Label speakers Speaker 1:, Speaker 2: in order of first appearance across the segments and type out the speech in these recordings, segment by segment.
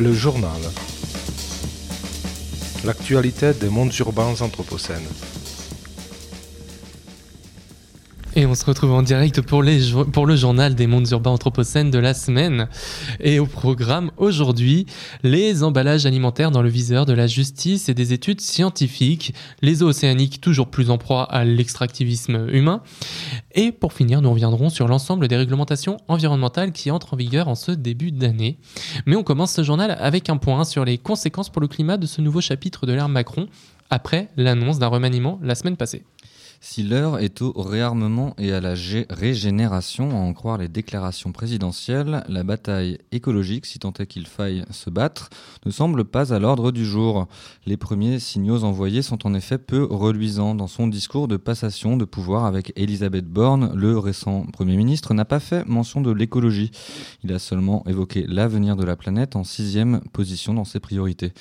Speaker 1: Le journal. L'actualité des mondes urbains anthropocènes.
Speaker 2: Et on se retrouve en direct pour, le journal des mondes urbains anthropocènes de la semaine. Et au programme aujourd'hui, les emballages alimentaires dans le viseur de la justice et des études scientifiques, les eaux océaniques toujours plus en proie à l'extractivisme humain. Et pour finir, nous reviendrons sur l'ensemble des réglementations environnementales qui entrent en vigueur en ce début d'année. Mais on commence ce journal avec un point sur les conséquences pour le climat de ce nouveau chapitre de l'ère Macron après l'annonce d'un remaniement la semaine passée.
Speaker 3: Si l'heure est au réarmement et à la régénération, à en croire les déclarations présidentielles, la bataille écologique, si tant est qu'il faille se battre, ne semble pas à l'ordre du jour. Les premiers signaux envoyés sont en effet peu reluisants. Dans son discours de passation de pouvoir avec Elisabeth Borne, le récent Premier ministre n'a pas fait mention de l'écologie. Il a seulement évoqué l'avenir de la planète en sixième position dans ses priorités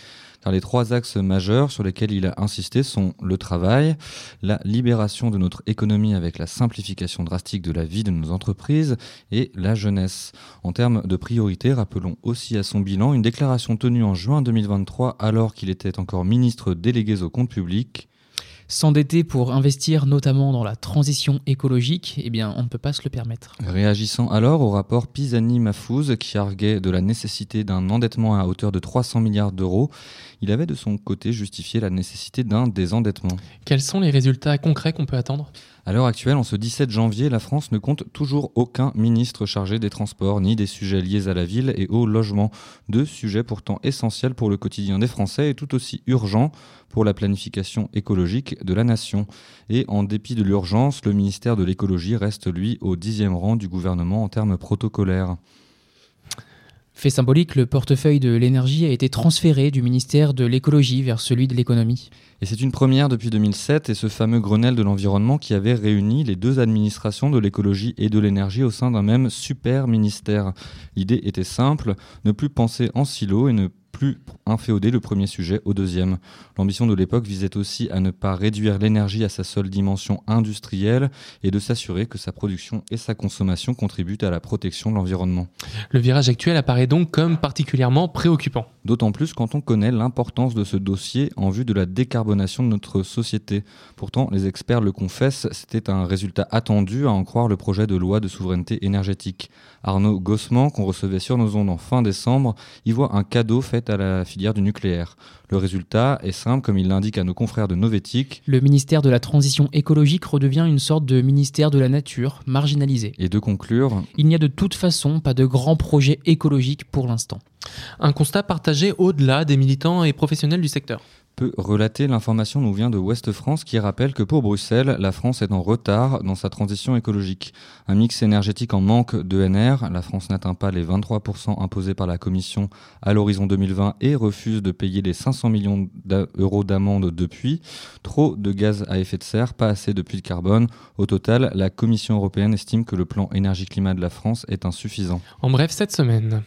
Speaker 3: les trois axes majeurs sur lesquels il a insisté sont le travail, la libération de notre économie avec la simplification drastique de la vie de nos entreprises et la jeunesse. En termes de priorité, rappelons aussi à son bilan une déclaration tenue en juin 2023 alors qu'il était encore ministre délégué au compte public
Speaker 4: S'endetter pour investir notamment dans la transition écologique, eh bien, on ne peut pas se le permettre.
Speaker 3: Réagissant alors au rapport Pisani-Mafouz qui arguait de la nécessité d'un endettement à hauteur de 300 milliards d'euros, il avait de son côté justifié la nécessité d'un désendettement.
Speaker 2: Quels sont les résultats concrets qu'on peut attendre?
Speaker 3: À l'heure actuelle, en ce 17 janvier, la France ne compte toujours aucun ministre chargé des transports ni des sujets liés à la ville et au logement. Deux sujets pourtant essentiels pour le quotidien des Français et tout aussi urgents pour la planification écologique de la nation. Et en dépit de l'urgence, le ministère de l'écologie reste lui au dixième rang du gouvernement en termes protocolaires.
Speaker 4: Fait symbolique, le portefeuille de l'énergie a été transféré du ministère de l'écologie vers celui de l'économie.
Speaker 3: Et c'est une première depuis 2007 et ce fameux Grenelle de l'environnement qui avait réuni les deux administrations de l'écologie et de l'énergie au sein d'un même super ministère. L'idée était simple, ne plus penser en silo et ne plus inféoder le premier sujet au deuxième. L'ambition de l'époque visait aussi à ne pas réduire l'énergie à sa seule dimension industrielle et de s'assurer que sa production et sa consommation contribuent à la protection de l'environnement.
Speaker 2: Le virage actuel apparaît donc comme particulièrement préoccupant.
Speaker 3: D'autant plus quand on connaît l'importance de ce dossier en vue de la décarbonation de notre société. Pourtant, les experts le confessent, c'était un résultat attendu à en croire le projet de loi de souveraineté énergétique. Arnaud Gossman, qu'on recevait sur nos ondes en fin décembre, y voit un cadeau fait à la filière du nucléaire. Le résultat est simple, comme il l'indique à nos confrères de Novétique.
Speaker 4: Le ministère de la Transition écologique redevient une sorte de ministère de la nature, marginalisé.
Speaker 3: Et de conclure
Speaker 4: Il n'y a de toute façon pas de grands projets écologiques pour l'instant.
Speaker 2: Un constat partagé au-delà des militants et professionnels du secteur
Speaker 3: peut relater l'information nous vient de Ouest France qui rappelle que pour Bruxelles, la France est en retard dans sa transition écologique. Un mix énergétique en manque d'ENR, la France n'atteint pas les 23% imposés par la Commission à l'horizon 2020 et refuse de payer les 500 millions d'euros d'amende depuis. Trop de gaz à effet de serre, pas assez de puits de carbone. Au total, la Commission européenne estime que le plan énergie-climat de la France est insuffisant.
Speaker 2: En bref, cette semaine.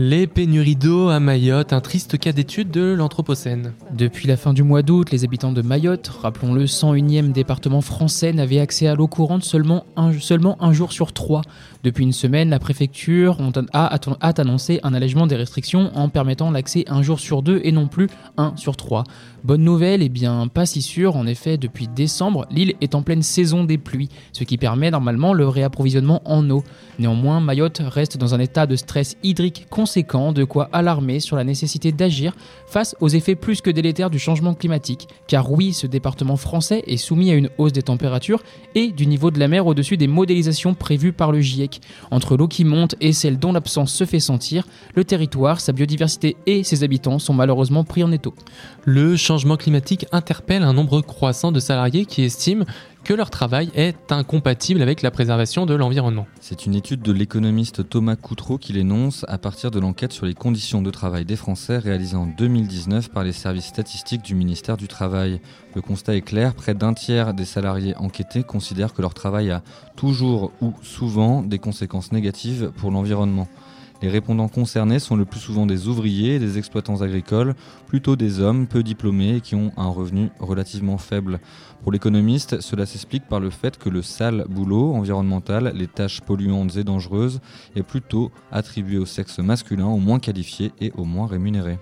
Speaker 2: Les pénuries d'eau à Mayotte, un triste cas d'étude de l'Anthropocène.
Speaker 4: Depuis la fin du mois d'août, les habitants de Mayotte, rappelons le 101e département français, n'avaient accès à l'eau courante seulement un, jour sur trois. Depuis une semaine, la préfecture a, annoncé un allègement des restrictions en permettant l'accès un jour sur deux et non plus un sur trois. Bonne nouvelle, eh bien pas si sûr, en effet depuis décembre, l'île est en pleine saison des pluies, ce qui permet normalement le réapprovisionnement en eau. Néanmoins, Mayotte reste dans un état de stress hydrique conséquent, de quoi alarmer sur la nécessité d'agir face aux effets plus que délétères du changement climatique, car oui, ce département français est soumis à une hausse des températures et du niveau de la mer au-dessus des modélisations prévues par le GIEC. Entre l'eau qui monte et celle dont l'absence se fait sentir, le territoire, sa biodiversité et ses habitants sont malheureusement pris en étau.
Speaker 2: Le changement climatique interpelle un nombre croissant de salariés qui estiment que leur travail est incompatible avec la préservation de l'environnement.
Speaker 3: C'est une étude de l'économiste Thomas Coutreau qui l'énonce à partir de l'enquête sur les conditions de travail des Français réalisée en 2019 par les services statistiques du ministère du Travail. Le constat est clair, près d'un tiers des salariés enquêtés considèrent que leur travail a toujours ou souvent des conséquences négatives pour l'environnement. Les répondants concernés sont le plus souvent des ouvriers et des exploitants agricoles, plutôt des hommes peu diplômés et qui ont un revenu relativement faible. Pour l'économiste, cela s'explique par le fait que le sale boulot environnemental, les tâches polluantes et dangereuses, est plutôt attribué au sexe masculin, au moins qualifié et au moins rémunéré.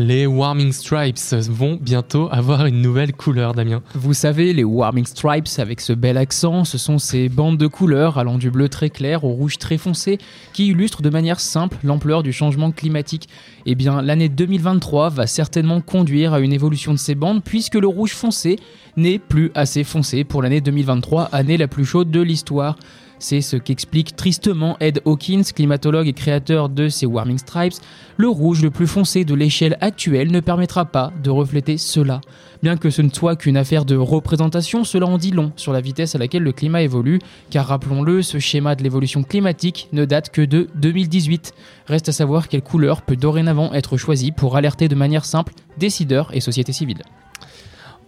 Speaker 2: Les Warming Stripes vont bientôt avoir une nouvelle couleur, Damien.
Speaker 4: Vous savez, les Warming Stripes, avec ce bel accent, ce sont ces bandes de couleurs allant du bleu très clair au rouge très foncé qui illustrent de manière simple l'ampleur du changement climatique. Eh bien, l'année 2023 va certainement conduire à une évolution de ces bandes puisque le rouge foncé n'est plus assez foncé pour l'année 2023, année la plus chaude de l'histoire. C'est ce qu'explique tristement Ed Hawkins, climatologue et créateur de ces Warming Stripes. Le rouge le plus foncé de l'échelle actuelle ne permettra pas de refléter cela. Bien que ce ne soit qu'une affaire de représentation, cela en dit long sur la vitesse à laquelle le climat évolue, car rappelons-le, ce schéma de l'évolution climatique ne date que de 2018. Reste à savoir quelle couleur peut dorénavant être choisie pour alerter de manière simple décideurs et sociétés civiles.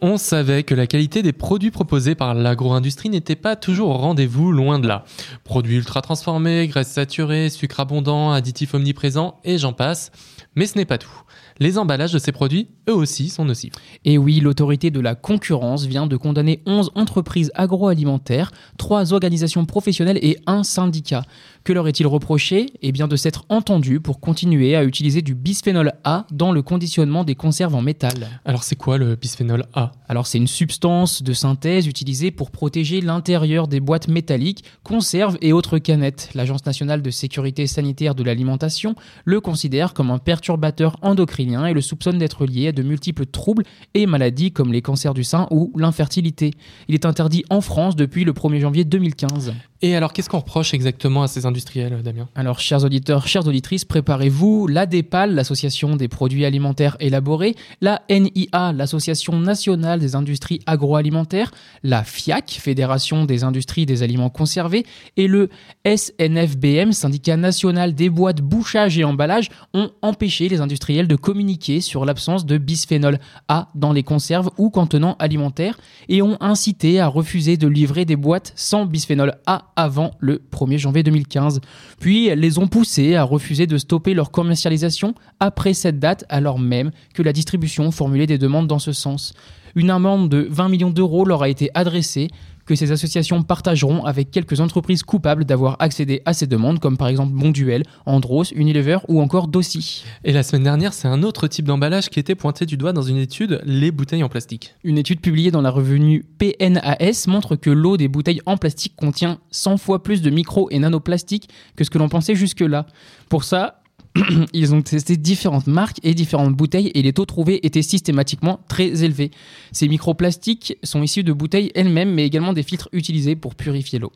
Speaker 2: On savait que la qualité des produits proposés par l'agro-industrie n'était pas toujours au rendez-vous, loin de là. Produits ultra transformés, graisses saturées, sucres abondants, additifs omniprésents, et j'en passe. Mais ce n'est pas tout. Les emballages de ces produits, eux aussi, sont nocifs.
Speaker 4: Et oui, l'autorité de la concurrence vient de condamner 11 entreprises agroalimentaires, 3 organisations professionnelles et un syndicat. Que leur est-il reproché? Eh bien de s'être entendu pour continuer à utiliser du bisphénol A dans le conditionnement des conserves en métal.
Speaker 2: Alors c'est quoi le bisphénol A?
Speaker 4: Alors c'est une substance de synthèse utilisée pour protéger l'intérieur des boîtes métalliques, conserves et autres canettes. L'Agence nationale de sécurité sanitaire de l'alimentation le considère comme un perturbateur endocrinien et le soupçonne d'être lié à de multiples troubles et maladies comme les cancers du sein ou l'infertilité. Il est interdit en France depuis le 1er janvier 2015.
Speaker 2: Et alors qu'est-ce qu'on reproche exactement à ces industriels, Damien?
Speaker 4: Alors, chers auditeurs, chères auditrices, préparez-vous. La DEPAL, l'Association des produits alimentaires élaborés, la NIA, l'Association nationale des industries agroalimentaires, la FIAC, Fédération des industries des aliments conservés, et le SNFBM, Syndicat national des boîtes bouchage et emballage, ont empêché les industriels de communiquer sur l'absence de bisphénol A dans les conserves ou contenants alimentaires et ont incité à refuser de livrer des boîtes sans bisphénol A avant le 1er janvier 2015. Puis elles les ont poussés à refuser de stopper leur commercialisation après cette date, alors même que la distribution formulait des demandes dans ce sens. Une amende de 20 millions d'euros leur a été adressée, que ces associations partageront avec quelques entreprises coupables d'avoir accédé à ces demandes, comme par exemple Bonduel, Andros, Unilever ou encore Dossi.
Speaker 2: Et la semaine dernière, c'est un autre type d'emballage qui était pointé du doigt dans une étude, les bouteilles en plastique.
Speaker 4: Une étude publiée dans la revue PNAS montre que l'eau des bouteilles en plastique contient 100 fois plus de micro et nanoplastiques que ce que l'on pensait jusque-là. Pour ça, ils ont testé différentes marques et différentes bouteilles et les taux trouvés étaient systématiquement très élevés. Ces microplastiques sont issus de bouteilles elles-mêmes mais également des filtres utilisés pour purifier l'eau.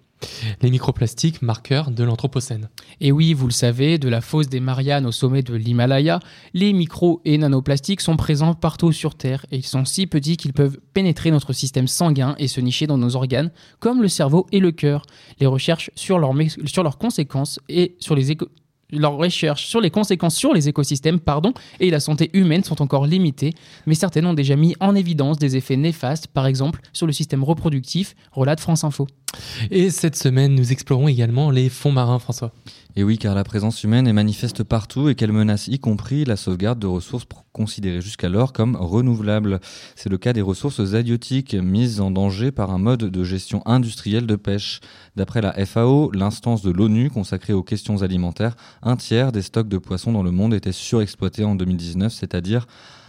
Speaker 2: Les microplastiques, marqueurs de l'Anthropocène.
Speaker 4: Et oui, vous le savez, de la fosse des Mariannes au sommet de l'Himalaya, les micro et nanoplastiques sont présents partout sur Terre et ils sont si petits qu'ils peuvent pénétrer notre système sanguin et se nicher dans nos organes, comme le cerveau et le cœur. Les recherches sur, leur, sur leurs conséquences et sur les éco leurs recherches sur les conséquences sur les écosystèmes pardon, et la santé humaine sont encore limitées, mais certaines ont déjà mis en évidence des effets néfastes, par exemple sur le système reproductif, relate France Info.
Speaker 2: Et cette semaine, nous explorons également les fonds marins, François.
Speaker 3: Et oui, car la présence humaine est manifeste partout et qu'elle menace y compris la sauvegarde de ressources considérées jusqu'alors comme renouvelables. C'est le cas des ressources halieutiques mises en danger par un mode de gestion industrielle de pêche. D'après la FAO, l'instance de l'ONU consacrée aux questions alimentaires, un tiers des stocks de poissons dans le monde étaient surexploités en 2019, c'est-à-dire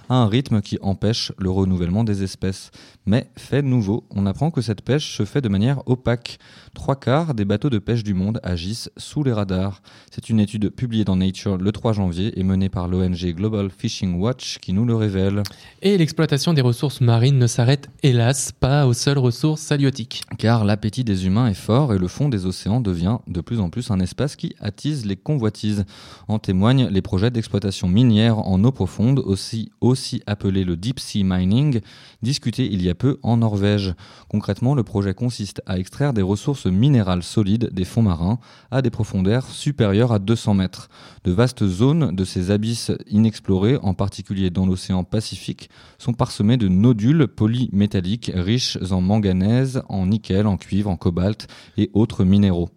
Speaker 3: à un rythme qui empêche le renouvellement des espèces. Mais, fait nouveau, on apprend que cette pêche se fait de manière opaque. Trois quarts des bateaux de pêche du monde agissent sous les radars. C'est une étude publiée dans Nature le 3 janvier et menée par l'ONG Global Fishing Watch qui nous le révèle.
Speaker 2: Et l'exploitation des ressources marines ne s'arrête hélas pas aux seules ressources halieutiques.
Speaker 3: Car l'appétit des humains est fort et le fond des océans devient de plus en plus un espace qui attise les convoitises. En témoignent les projets d'exploitation minière en eau profonde, aussi, aussi appelé le deep sea mining, discuté il y a peu en Norvège. Concrètement, le projet consiste à extraire des ressources minérales solides des fonds marins à des profondeurs supérieures à 200 mètres. De vastes zones de ces abysses inexplorés, en particulier dans l'océan Pacifique, sont parsemées de nodules polymétalliques riches en manganèse, en nickel, en cuivre, en cobalt et autres minéraux.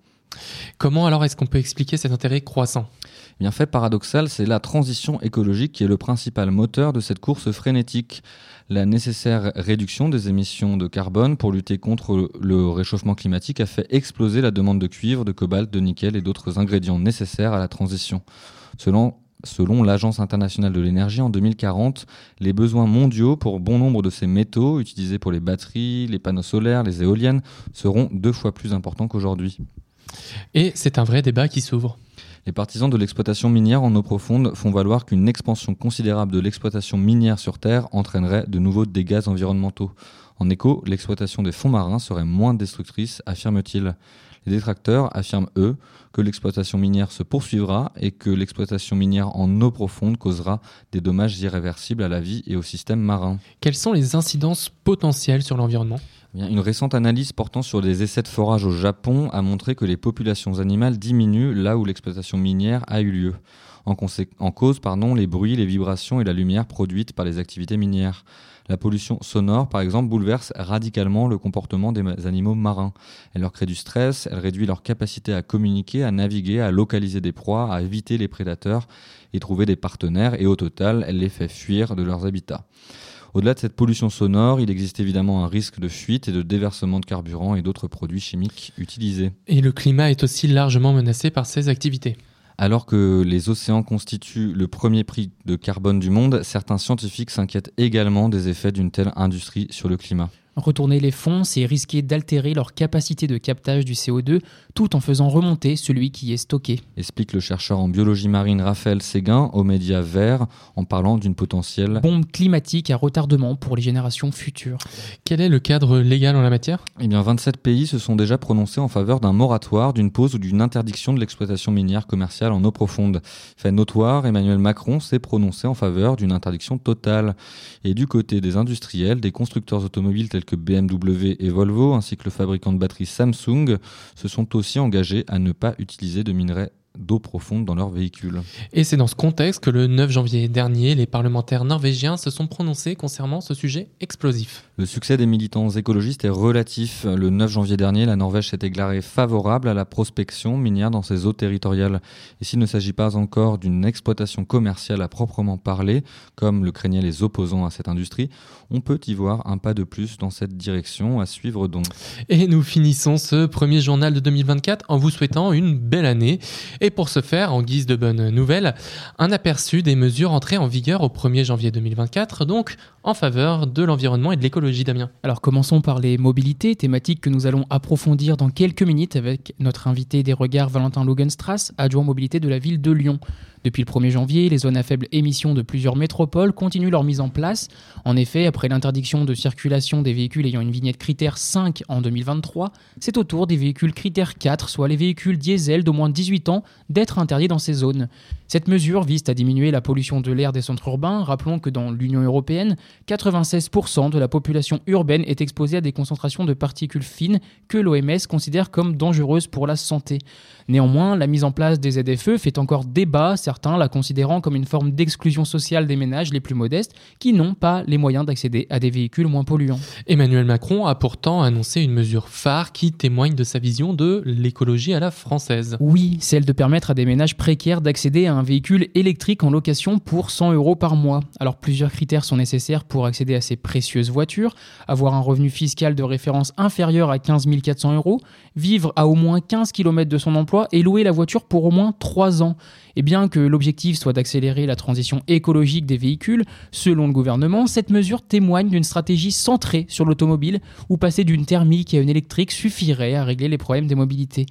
Speaker 2: Comment alors est-ce qu'on peut expliquer cet intérêt croissant?
Speaker 3: Eh Bien fait paradoxal, c'est la transition écologique qui est le principal moteur de cette course frénétique. La nécessaire réduction des émissions de carbone pour lutter contre le réchauffement climatique a fait exploser la demande de cuivre, de cobalt, de nickel et d'autres ingrédients nécessaires à la transition. Selon Selon l'Agence internationale de l'énergie, en 2040, les besoins mondiaux pour bon nombre de ces métaux utilisés pour les batteries, les panneaux solaires, les éoliennes seront deux fois plus importants qu'aujourd'hui.
Speaker 2: Et c'est un vrai débat qui s'ouvre.
Speaker 3: Les partisans de l'exploitation minière en eau profonde font valoir qu'une expansion considérable de l'exploitation minière sur Terre entraînerait de nouveaux dégâts environnementaux. En écho, l'exploitation des fonds marins serait moins destructrice, affirme-t-il. Les détracteurs affirment, eux, que l'exploitation minière se poursuivra et que l'exploitation minière en eau profonde causera des dommages irréversibles à la vie et au système marin.
Speaker 2: Quelles sont les incidences potentielles sur l'environnement?
Speaker 3: Eh Une récente analyse portant sur des essais de forage au Japon a montré que les populations animales diminuent là où l'exploitation minière a eu lieu. En, cause, pardon, les bruits, les vibrations et la lumière produites par les activités minières. La pollution sonore, par exemple, bouleverse radicalement le comportement des ma- animaux marins. Elle leur crée du stress, elle réduit leur capacité à communiquer, à naviguer, à localiser des proies, à éviter les prédateurs et trouver des partenaires, et au total, elle les fait fuir de leurs habitats. Au-delà de cette pollution sonore, il existe évidemment un risque de fuite et de déversement de carburant et d'autres produits chimiques utilisés.
Speaker 2: Et le climat est aussi largement menacé par ces activités.
Speaker 3: Alors que les océans constituent le premier prix de carbone du monde, certains scientifiques s'inquiètent également des effets d'une telle industrie sur le climat.
Speaker 4: Retourner les fonds, c'est risquer d'altérer leur capacité de captage du CO2 tout en faisant remonter celui qui est stocké.
Speaker 3: Explique le chercheur en biologie marine Raphaël Séguin aux médias verts en parlant d'une potentielle
Speaker 4: Bombe climatique à retardement pour les générations futures.
Speaker 2: Quel est le cadre légal en la matière?
Speaker 3: Eh bien, 27 pays se sont déjà prononcés en faveur d'un moratoire, d'une pause ou d'une interdiction de l'exploitation minière commerciale en eau profonde. Fait notoire, Emmanuel Macron s'est prononcé en faveur d'une interdiction totale. Et du côté des industriels, des constructeurs automobiles tels que BMW et Volvo, ainsi que le fabricant de batteries Samsung, se sont aussi engagés à ne pas utiliser de minerais d'eau profonde dans leurs véhicules.
Speaker 2: Et c'est dans ce contexte que le 9 janvier dernier, les parlementaires norvégiens se sont prononcés concernant ce sujet explosif.
Speaker 3: Le succès des militants écologistes est relatif. Le 9 janvier dernier, la Norvège s'est déclarée favorable à la prospection minière dans ses eaux territoriales. Et s'il ne s'agit pas encore d'une exploitation commerciale à proprement parler, comme le craignaient les opposants à cette industrie, on peut y voir un pas de plus dans cette direction à suivre donc.
Speaker 2: Et nous finissons ce premier journal de 2024 en vous souhaitant une belle année. Et pour ce faire, en guise de bonne nouvelle, un aperçu des mesures entrées en vigueur au 1er janvier 2024, donc en faveur de l'environnement et de l'écologie, Damien.
Speaker 4: Alors commençons par les mobilités, thématique que nous allons approfondir dans quelques minutes avec notre invité des regards Valentin Logenstrass, adjoint mobilité de la ville de Lyon. Depuis le 1er janvier, les zones à faible émission de plusieurs métropoles continuent leur mise en place. En effet, après l'interdiction de circulation des véhicules ayant une vignette critère 5 en 2023, c'est au tour des véhicules critère 4, soit les véhicules diesel d'au moins 18 ans, d'être interdits dans ces zones. Cette mesure vise à diminuer la pollution de l'air des centres urbains. Rappelons que dans l'Union européenne, 96% de la population urbaine est exposée à des concentrations de particules fines que l'OMS considère comme dangereuses pour la santé. Néanmoins, la mise en place des ZFE fait encore débat, certains la considérant comme une forme d'exclusion sociale des ménages les plus modestes qui n'ont pas les moyens d'accéder à des véhicules moins polluants.
Speaker 2: Emmanuel Macron a pourtant annoncé une mesure phare qui témoigne de sa vision de l'écologie à la française.
Speaker 4: Oui, celle de permettre à des ménages précaires d'accéder à un véhicule électrique en location pour 100 euros par mois. Alors plusieurs critères sont nécessaires pour accéder à ces précieuses voitures. Avoir un revenu fiscal de référence inférieur à 15 400 euros, vivre à au moins 15 km de son emploi et louer la voiture pour au moins 3 ans. Et bien que l'objectif soit d'accélérer la transition écologique des véhicules, selon le gouvernement, cette mesure témoigne d'une stratégie centrée sur l'automobile où passer d'une thermique à une électrique suffirait à régler les problèmes des mobilités.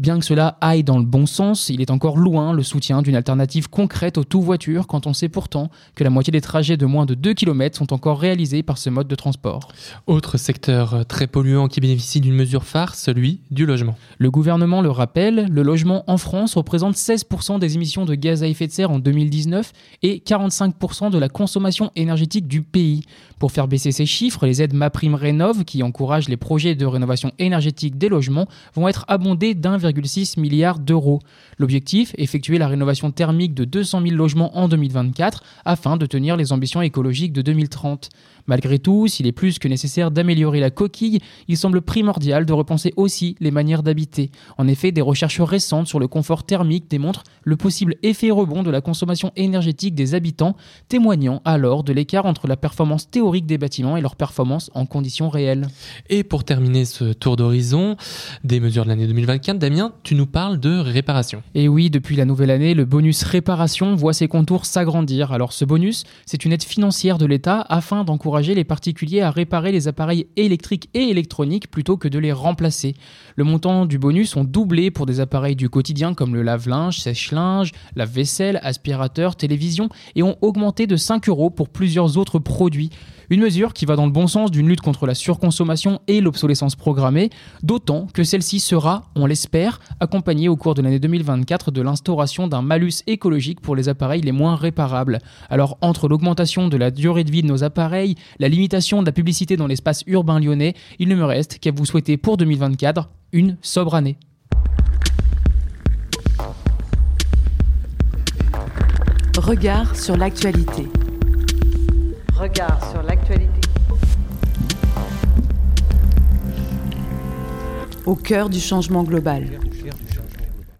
Speaker 4: Bien que cela aille dans le bon sens, il est encore loin le soutien d'une alternative concrète au tout-voiture quand on sait pourtant que la moitié des trajets de moins de 2 km sont encore réalisés par ce mode de transport.
Speaker 2: Autre secteur très polluant qui bénéficie d'une mesure phare, celui du logement.
Speaker 4: Le gouvernement le rappelle, le logement en France représente 16% des émissions de gaz à effet de serre en 2019 et 45% de la consommation énergétique du pays. Pour faire baisser ces chiffres, les aides MaPrimeRénov, qui encouragent les projets de rénovation énergétique des logements, vont être abondées d'1,6 milliard d'euros. L'objectif, effectuer la rénovation thermique de 200 000 logements en 2024 afin de tenir les ambitions écologiques de 2030. Malgré tout, s'il est plus que nécessaire d'améliorer la coquille, il semble primordial de repenser aussi les manières d'habiter. En effet, des recherches récentes sur le confort thermique démontrent le possible effet rebond de la consommation énergétique des habitants, témoignant alors de l'écart entre la performance théorique des bâtiments et leur performance en conditions réelles.
Speaker 2: Et pour terminer ce tour d'horizon des mesures de l'année 2024, Damien, tu nous parles de réparation.
Speaker 4: Et oui, depuis la nouvelle année, le bonus réparation voit ses contours s'agrandir. Alors ce bonus, c'est une aide financière de l'État afin d'encourager les particuliers à réparer les appareils électriques et électroniques plutôt que de les remplacer. Le montant du bonus ont doublé pour des appareils du quotidien comme le lave-linge, sèche-linge, lave-vaisselle, aspirateur, télévision et ont augmenté de 5 euros pour plusieurs autres produits. Une mesure qui va dans le bon sens d'une lutte contre la surconsommation et l'obsolescence programmée, d'autant que celle-ci sera, on l'espère, accompagnée au cours de l'année 2024 de l'instauration d'un malus écologique pour les appareils les moins réparables. Alors entre l'augmentation de la durée de vie de nos appareils, la limitation de la publicité dans l'espace urbain lyonnais, il ne me reste qu'à vous souhaiter pour 2024 une sobre année.
Speaker 5: Regard sur l'actualité.
Speaker 6: Regard sur l'actualité.
Speaker 5: Au cœur du changement global.